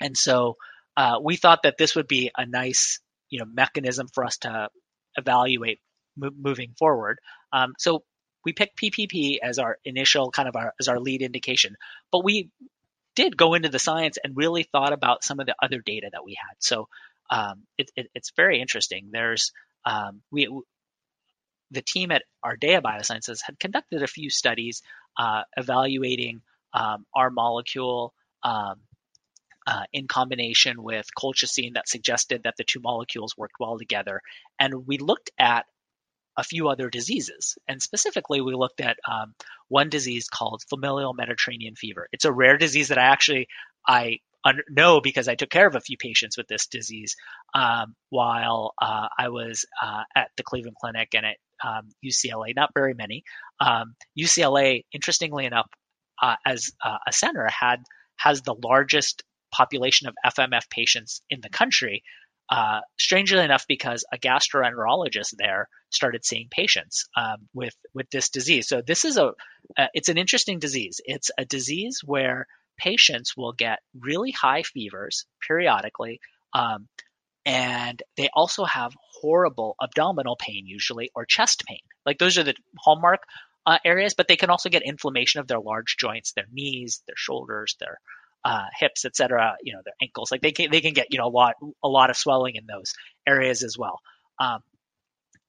and so uh, we thought that this would be a nice you know mechanism for us to evaluate moving forward. Um, so we picked PPP as our initial kind of our as our lead indication, but we did go into the science and really thought about some of the other data that we had. So um, it, it, it's very interesting. There's um, we the team at Ardea Biosciences had conducted a few studies uh, evaluating um, our molecule um, uh, in combination with colchicine that suggested that the two molecules worked well together. And we looked at a few other diseases. And specifically, we looked at um, one disease called familial Mediterranean fever. It's a rare disease that I actually I un- know because I took care of a few patients with this disease um, while uh, I was uh, at the Cleveland Clinic and at um, UCLA. Not very many. UCLA, um, interestingly enough, uh, as uh, a center, had has the largest population of FMF patients in the country. Uh, strangely enough, because a gastroenterologist there started seeing patients um, with with this disease. So this is a uh, it's an interesting disease. It's a disease where patients will get really high fevers periodically, um, and they also have horrible abdominal pain usually or chest pain. Like those are the hallmark uh, areas, but they can also get inflammation of their large joints, their knees, their shoulders, their uh, hips, etc. You know, their ankles. Like they can they can get you know a lot a lot of swelling in those areas as well. Um,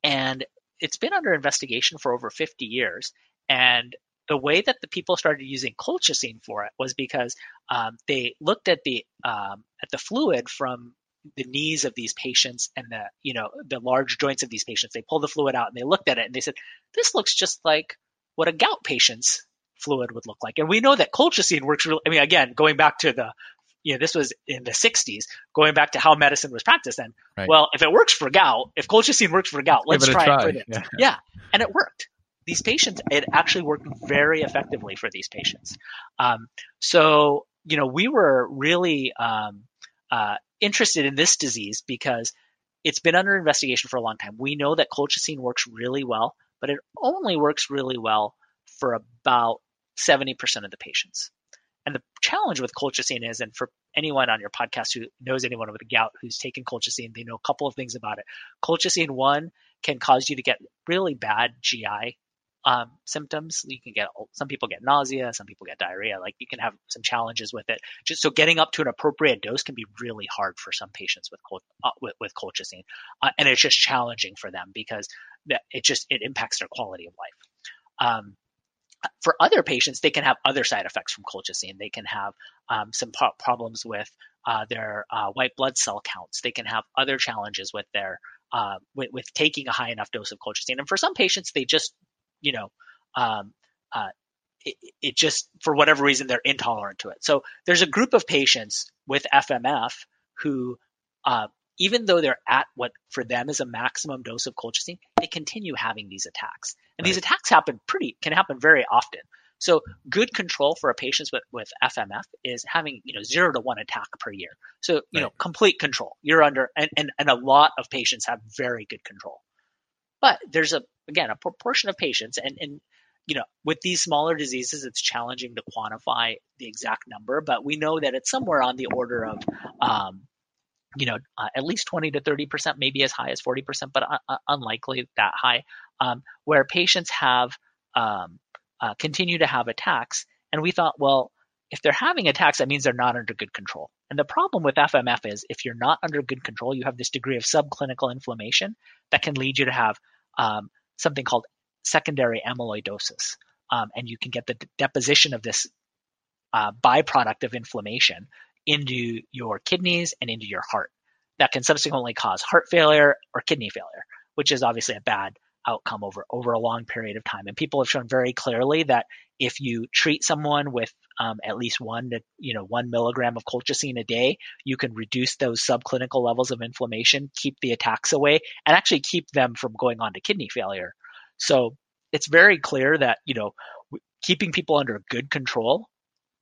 and it's been under investigation for over 50 years. And the way that the people started using colchicine for it was because um, they looked at the um, at the fluid from the knees of these patients and the you know the large joints of these patients. They pulled the fluid out and they looked at it and they said, "This looks just like what a gout patient's fluid would look like. And we know that colchicine works really, I mean, again, going back to the, you know, this was in the 60s, going back to how medicine was practiced then. Right. Well, if it works for gout, if colchicine works for gout, let's, try, try, it for this. Yeah. yeah. And it worked. These patients, it actually worked very effectively for these patients. Um, so, you know, we were really um, uh, interested in this disease because it's been under investigation for a long time. We know that colchicine works really well, but it only works really well for about 70% of the patients. And the challenge with colchicine is, and for anyone on your podcast who knows anyone with gout who's taken colchicine, they know a couple of things about it. Colchicine, one, can cause you to get really bad GI um, symptoms. You can get some people get nausea, some people get diarrhea. Like you can have some challenges with it. Just so getting up to an appropriate dose can be really hard for some patients with col- uh, with, with colchicine, uh, and it's just challenging for them because it just it impacts their quality of life. Um, for other patients, they can have other side effects from colchicine. They can have um, some pro- problems with uh, their uh, white blood cell counts. They can have other challenges with their uh, with, with, taking a high enough dose of colchicine. And for some patients, they just, you know, um, uh, it, it, just for whatever reason they're intolerant to it. So there's a group of patients with FMF who uh, even though they're at what for them is a maximum dose of colchicine, they continue having these attacks. And right. these attacks happen pretty can happen very often. So good control for a patient with, with FMF is having, you know, zero to one attack per year. So, you right. know, complete control. You're under and, and, and a lot of patients have very good control. But there's a again a proportion of patients and, and you know, with these smaller diseases, it's challenging to quantify the exact number, but we know that it's somewhere on the order of um, you know, uh, at least 20 to 30 percent, maybe as high as 40 percent, but uh, unlikely that high, um, where patients have um, uh, continue to have attacks. And we thought, well, if they're having attacks, that means they're not under good control. And the problem with FMF is if you're not under good control, you have this degree of subclinical inflammation that can lead you to have um, something called secondary amyloidosis. Um, and you can get the deposition of this uh, byproduct of inflammation into your kidneys and into your heart. That can subsequently cause heart failure or kidney failure, which is obviously a bad outcome over over a long period of time. And people have shown very clearly that if you treat someone with um, at least one you know one milligram of colchicine a day, you can reduce those subclinical levels of inflammation, keep the attacks away, and actually keep them from going on to kidney failure. So it's very clear that you know keeping people under good control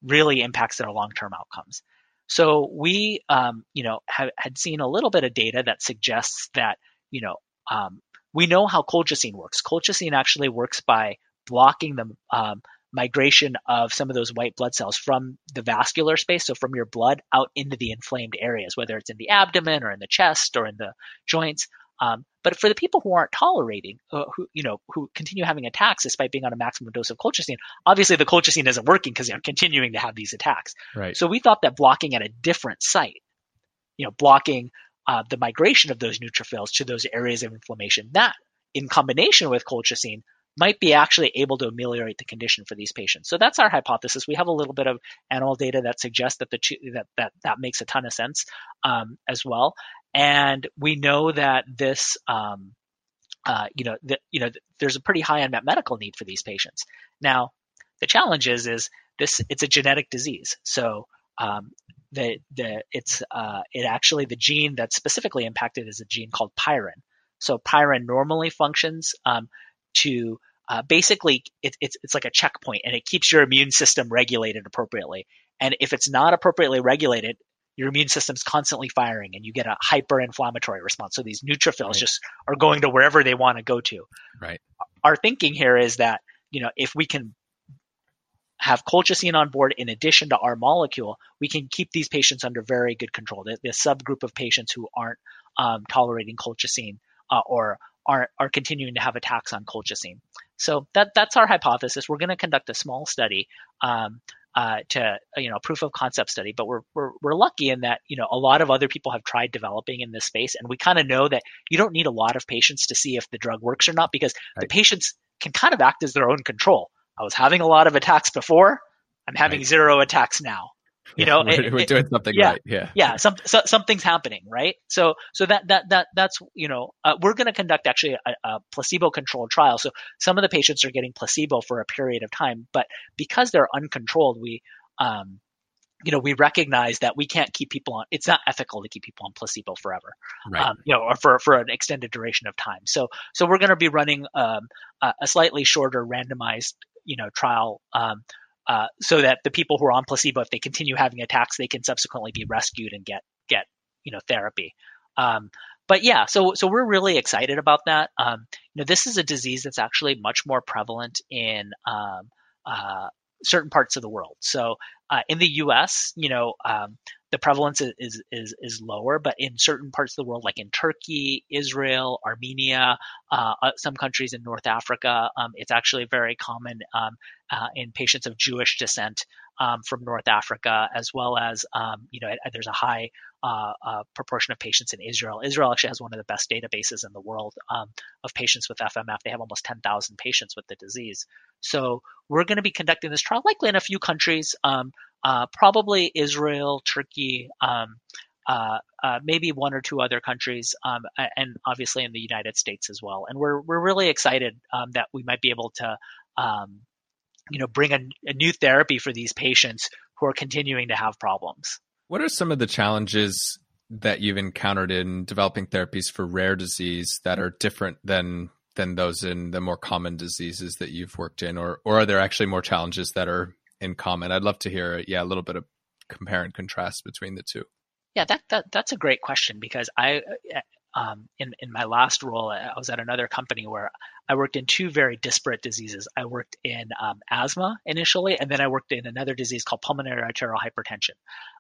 really impacts their long-term outcomes. So we, um, you know, have, had seen a little bit of data that suggests that, you know, um, we know how colchicine works. Colchicine actually works by blocking the um, migration of some of those white blood cells from the vascular space, so from your blood out into the inflamed areas, whether it's in the abdomen or in the chest or in the joints. Um, but for the people who aren't tolerating, uh, who you know, who continue having attacks despite being on a maximum dose of colchicine, obviously the colchicine isn't working because they're continuing to have these attacks. Right. So we thought that blocking at a different site, you know, blocking uh, the migration of those neutrophils to those areas of inflammation, that in combination with colchicine might be actually able to ameliorate the condition for these patients. So that's our hypothesis. We have a little bit of animal data that suggests that the that that that makes a ton of sense um, as well. And we know that this, um, uh, you know, that you know, there's a pretty high unmet medical need for these patients. Now, the challenge is, is this it's a genetic disease. So um, the the it's uh, it actually the gene that's specifically impacted is a gene called pyrin. So pyrin normally functions um, to uh, basically it, it's it's like a checkpoint and it keeps your immune system regulated appropriately. And if it's not appropriately regulated, your immune system's constantly firing and you get a hyper-inflammatory response. So these neutrophils right. just are going to wherever they want to go to. Right. Our thinking here is that, you know, if we can have colchicine on board in addition to our molecule, we can keep these patients under very good control. The, the subgroup of patients who aren't um, tolerating colchicine uh, or are, are continuing to have attacks on colchicine. So that, that's our hypothesis. We're going to conduct a small study um, uh, to you know proof of concept study. But we're, we're we're lucky in that you know a lot of other people have tried developing in this space, and we kind of know that you don't need a lot of patients to see if the drug works or not because right. the patients can kind of act as their own control. I was having a lot of attacks before. I'm having right. zero attacks now. You know, we're, it, we're doing something yeah, right. Yeah, yeah. Some, so, something's happening, right? So, so that that that that's you know, uh, we're going to conduct actually a, a placebo-controlled trial. So, some of the patients are getting placebo for a period of time, but because they're uncontrolled, we um, you know, we recognize that we can't keep people on. It's not ethical to keep people on placebo forever, right. um, you know, or for for an extended duration of time. So, so we're going to be running um, a, a, slightly shorter randomized, you know, trial um, uh, so that the people who are on placebo, if they continue having attacks, they can subsequently be rescued and get get you know therapy. Um, but yeah, so so we're really excited about that. Um, you know, this is a disease that's actually much more prevalent in um, uh, certain parts of the world. So uh, in the U.S., you know, um, the prevalence is, is is lower, but in certain parts of the world, like in Turkey, Israel, Armenia, uh, uh, some countries in North Africa, um, it's actually very common um, uh, in patients of Jewish descent um, from North Africa, as well as um, you know there's a high uh, uh, proportion of patients in Israel. Israel actually has one of the best databases in the world um, of patients with FMF. They have almost 10,000 patients with the disease. So we're going to be conducting this trial likely in a few countries, um, uh, probably Israel, Turkey. Um, uh, uh, maybe one or two other countries, um, and obviously in the United States as well. And we're we're really excited um, that we might be able to um, you know, bring a, a new therapy for these patients who are continuing to have problems. What are some of the challenges that you've encountered in developing therapies for rare disease that are different than than those in the more common diseases that you've worked in, or or are there actually more challenges that are in common? I'd love to hear, yeah, a little bit of compare and contrast between the two. Yeah, that, that that's a great question because I um, in in my last role, I was at another company where I worked in two very disparate diseases. I worked in um, asthma initially, and then I worked in another disease called pulmonary arterial hypertension.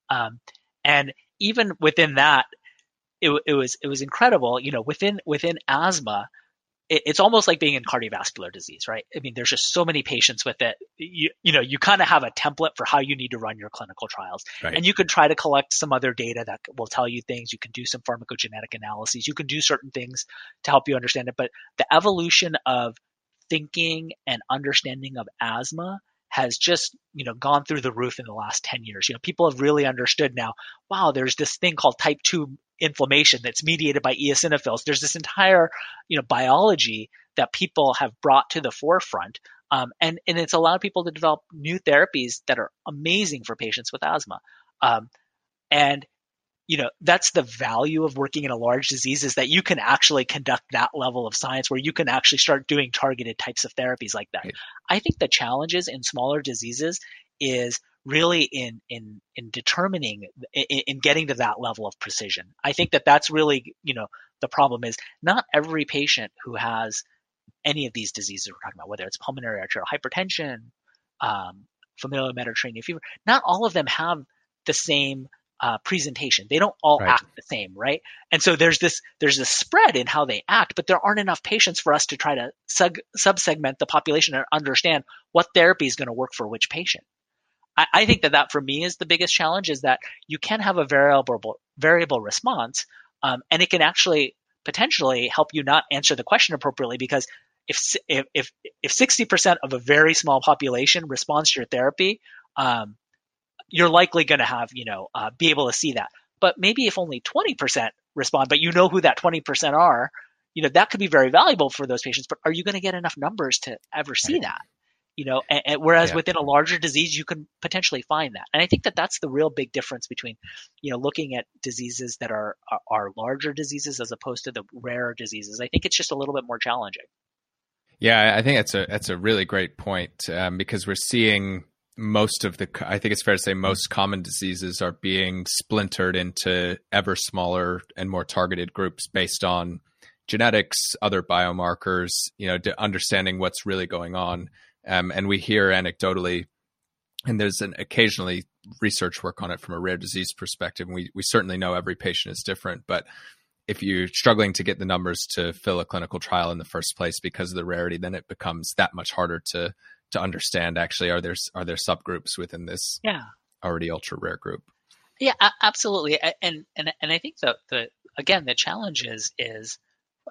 Um, and even within that, it, it was it was incredible. You know, within within asthma, it, it's almost like being in cardiovascular disease, right? I mean, there's just so many patients with it. You, you know, you kind of have a template for how you need to run your clinical trials, right. and you could try to collect some other data that will tell you things. You can do some pharmacogenetic analyses. You can do certain things to help you understand it. But the evolution of thinking and understanding of asthma has just you know gone through the roof in the last 10 years. You know people have really understood now wow there's this thing called type 2 inflammation that's mediated by eosinophils. There's this entire you know biology that people have brought to the forefront um, and and it's allowed people to develop new therapies that are amazing for patients with asthma. Um, and you know that's the value of working in a large disease is that you can actually conduct that level of science where you can actually start doing targeted types of therapies like that right. i think the challenges in smaller diseases is really in in in determining in, in getting to that level of precision i think that that's really you know the problem is not every patient who has any of these diseases we're talking about whether it's pulmonary arterial hypertension um, familial mediterranean fever not all of them have the same uh, presentation. They don't all right. act the same, right? And so there's this there's this spread in how they act, but there aren't enough patients for us to try to sub subsegment the population and understand what therapy is going to work for which patient. I, I think that that for me is the biggest challenge is that you can have a variable variable response, um, and it can actually potentially help you not answer the question appropriately because if if if sixty percent of a very small population responds to your therapy, um, you're likely going to have, you know, uh, be able to see that. But maybe if only 20% respond, but you know who that 20% are, you know, that could be very valuable for those patients. But are you going to get enough numbers to ever see right. that? You know, and, and whereas yeah. within a larger disease, you can potentially find that. And I think that that's the real big difference between, you know, looking at diseases that are, are, are larger diseases as opposed to the rarer diseases. I think it's just a little bit more challenging. Yeah, I think that's a that's a really great point um, because we're seeing most of the i think it's fair to say most common diseases are being splintered into ever smaller and more targeted groups based on genetics other biomarkers you know understanding what's really going on. Um, and we hear anecdotally and there's an occasionally research work on it from a rare disease perspective and we, we certainly know every patient is different but if you're struggling to get the numbers to fill a clinical trial in the first place because of the rarity then it becomes that much harder to to understand actually are there are there subgroups within this yeah. already ultra rare group? Yeah absolutely. And and and i think that the again the challenge is is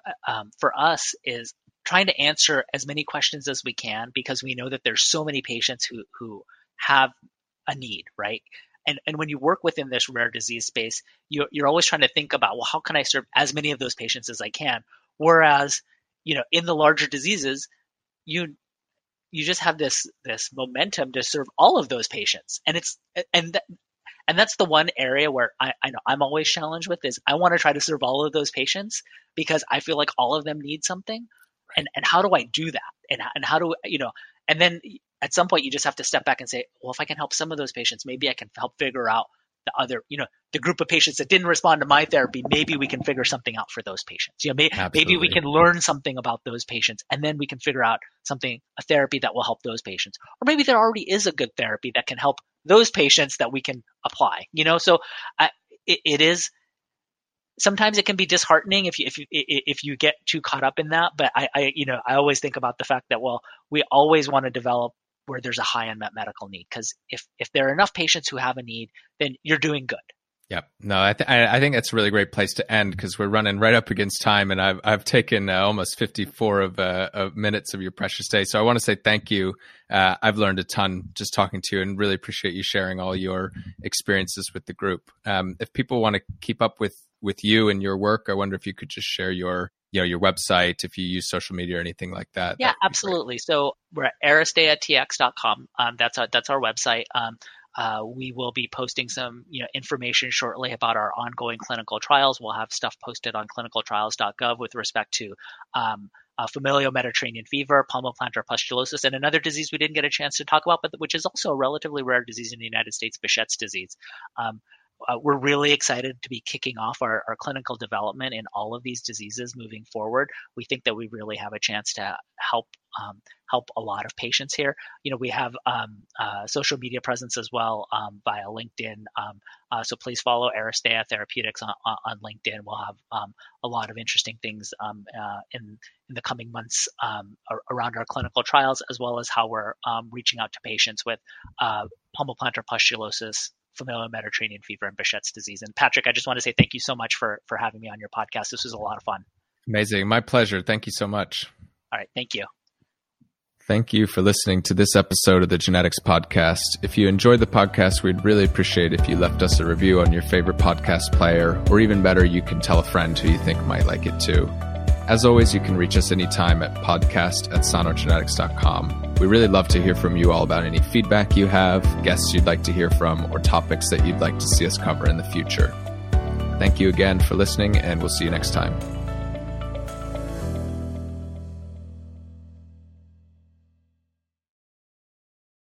uh, um, for us is trying to answer as many questions as we can because we know that there's so many patients who who have a need right? And and when you work within this rare disease space you're, you're always trying to think about well how can i serve as many of those patients as i can? Whereas you know in the larger diseases you you just have this this momentum to serve all of those patients. And it's and th- and that's the one area where I, I know I'm always challenged with is I want to try to serve all of those patients because I feel like all of them need something. And and how do I do that? And and how do you know and then at some point you just have to step back and say well if I can help some of those patients maybe I can help figure out the other, you know, the group of patients that didn't respond to my therapy, maybe we can figure something out for those patients. You know, may, maybe we can learn something about those patients and then we can figure out something, a therapy that will help those patients. Or maybe there already is a good therapy that can help those patients that we can apply, you know, so I, it, it is, sometimes it can be disheartening if you if you if you get too caught up in that. But I, I you know I always think about the fact that well we always want to develop where there's a high unmet medical need. Because if if there are enough patients who have a need, then you're doing good. Yep. No, I, th- I think that's a really great place to end because we're running right up against time, and I've I've taken uh, almost 54 of, uh, of minutes of your precious day. So I want to say thank you. Uh, I've learned a ton just talking to you, and really appreciate you sharing all your experiences with the group. Um, if people want to keep up with with you and your work, I wonder if you could just share your you know your website if you use social media or anything like that yeah absolutely. So we're at aristeatx.com um, that's our that's our website. Um, uh, we will be posting some you know information shortly about our ongoing clinical trials. We'll have stuff posted on clinicaltrials.gov with respect to um, uh, familial mediterranean fever palmoplantar pustulosis and another disease we didn't get a chance to talk about but which is also a relatively rare disease in the united states behçet's disease. Um, uh, we're really excited to be kicking off our, our clinical development in all of these diseases moving forward. We think that we really have a chance to help um, help a lot of patients here. You know, we have um, uh, social media presence as well um, via LinkedIn. Um, uh, so please follow Aristea Therapeutics on, on LinkedIn. We'll have um, a lot of interesting things um, uh, in in the coming months around our clinical trials, as well as how we're reaching out to patients with uh, palmoplantar pustulosis, familial Mediterranean fever and Behçet's disease. And Patrick, I just want to say thank you so much for for having me on your podcast. This was a lot of fun. Amazing. My pleasure. Thank you so much. All right. Thank you. Thank you for listening to this episode of the Genetics Podcast. If you enjoyed the podcast, we'd really appreciate if you left us a review on your favorite podcast player, or even better, you can tell a friend who you think might like it too. As always, you can reach us anytime at podcast at sanogenetics.com. We really love to hear from you all about any feedback you have, guests you'd like to hear from, or topics that you'd like to see us cover in the future. Thank you again for listening, and we'll see you next time.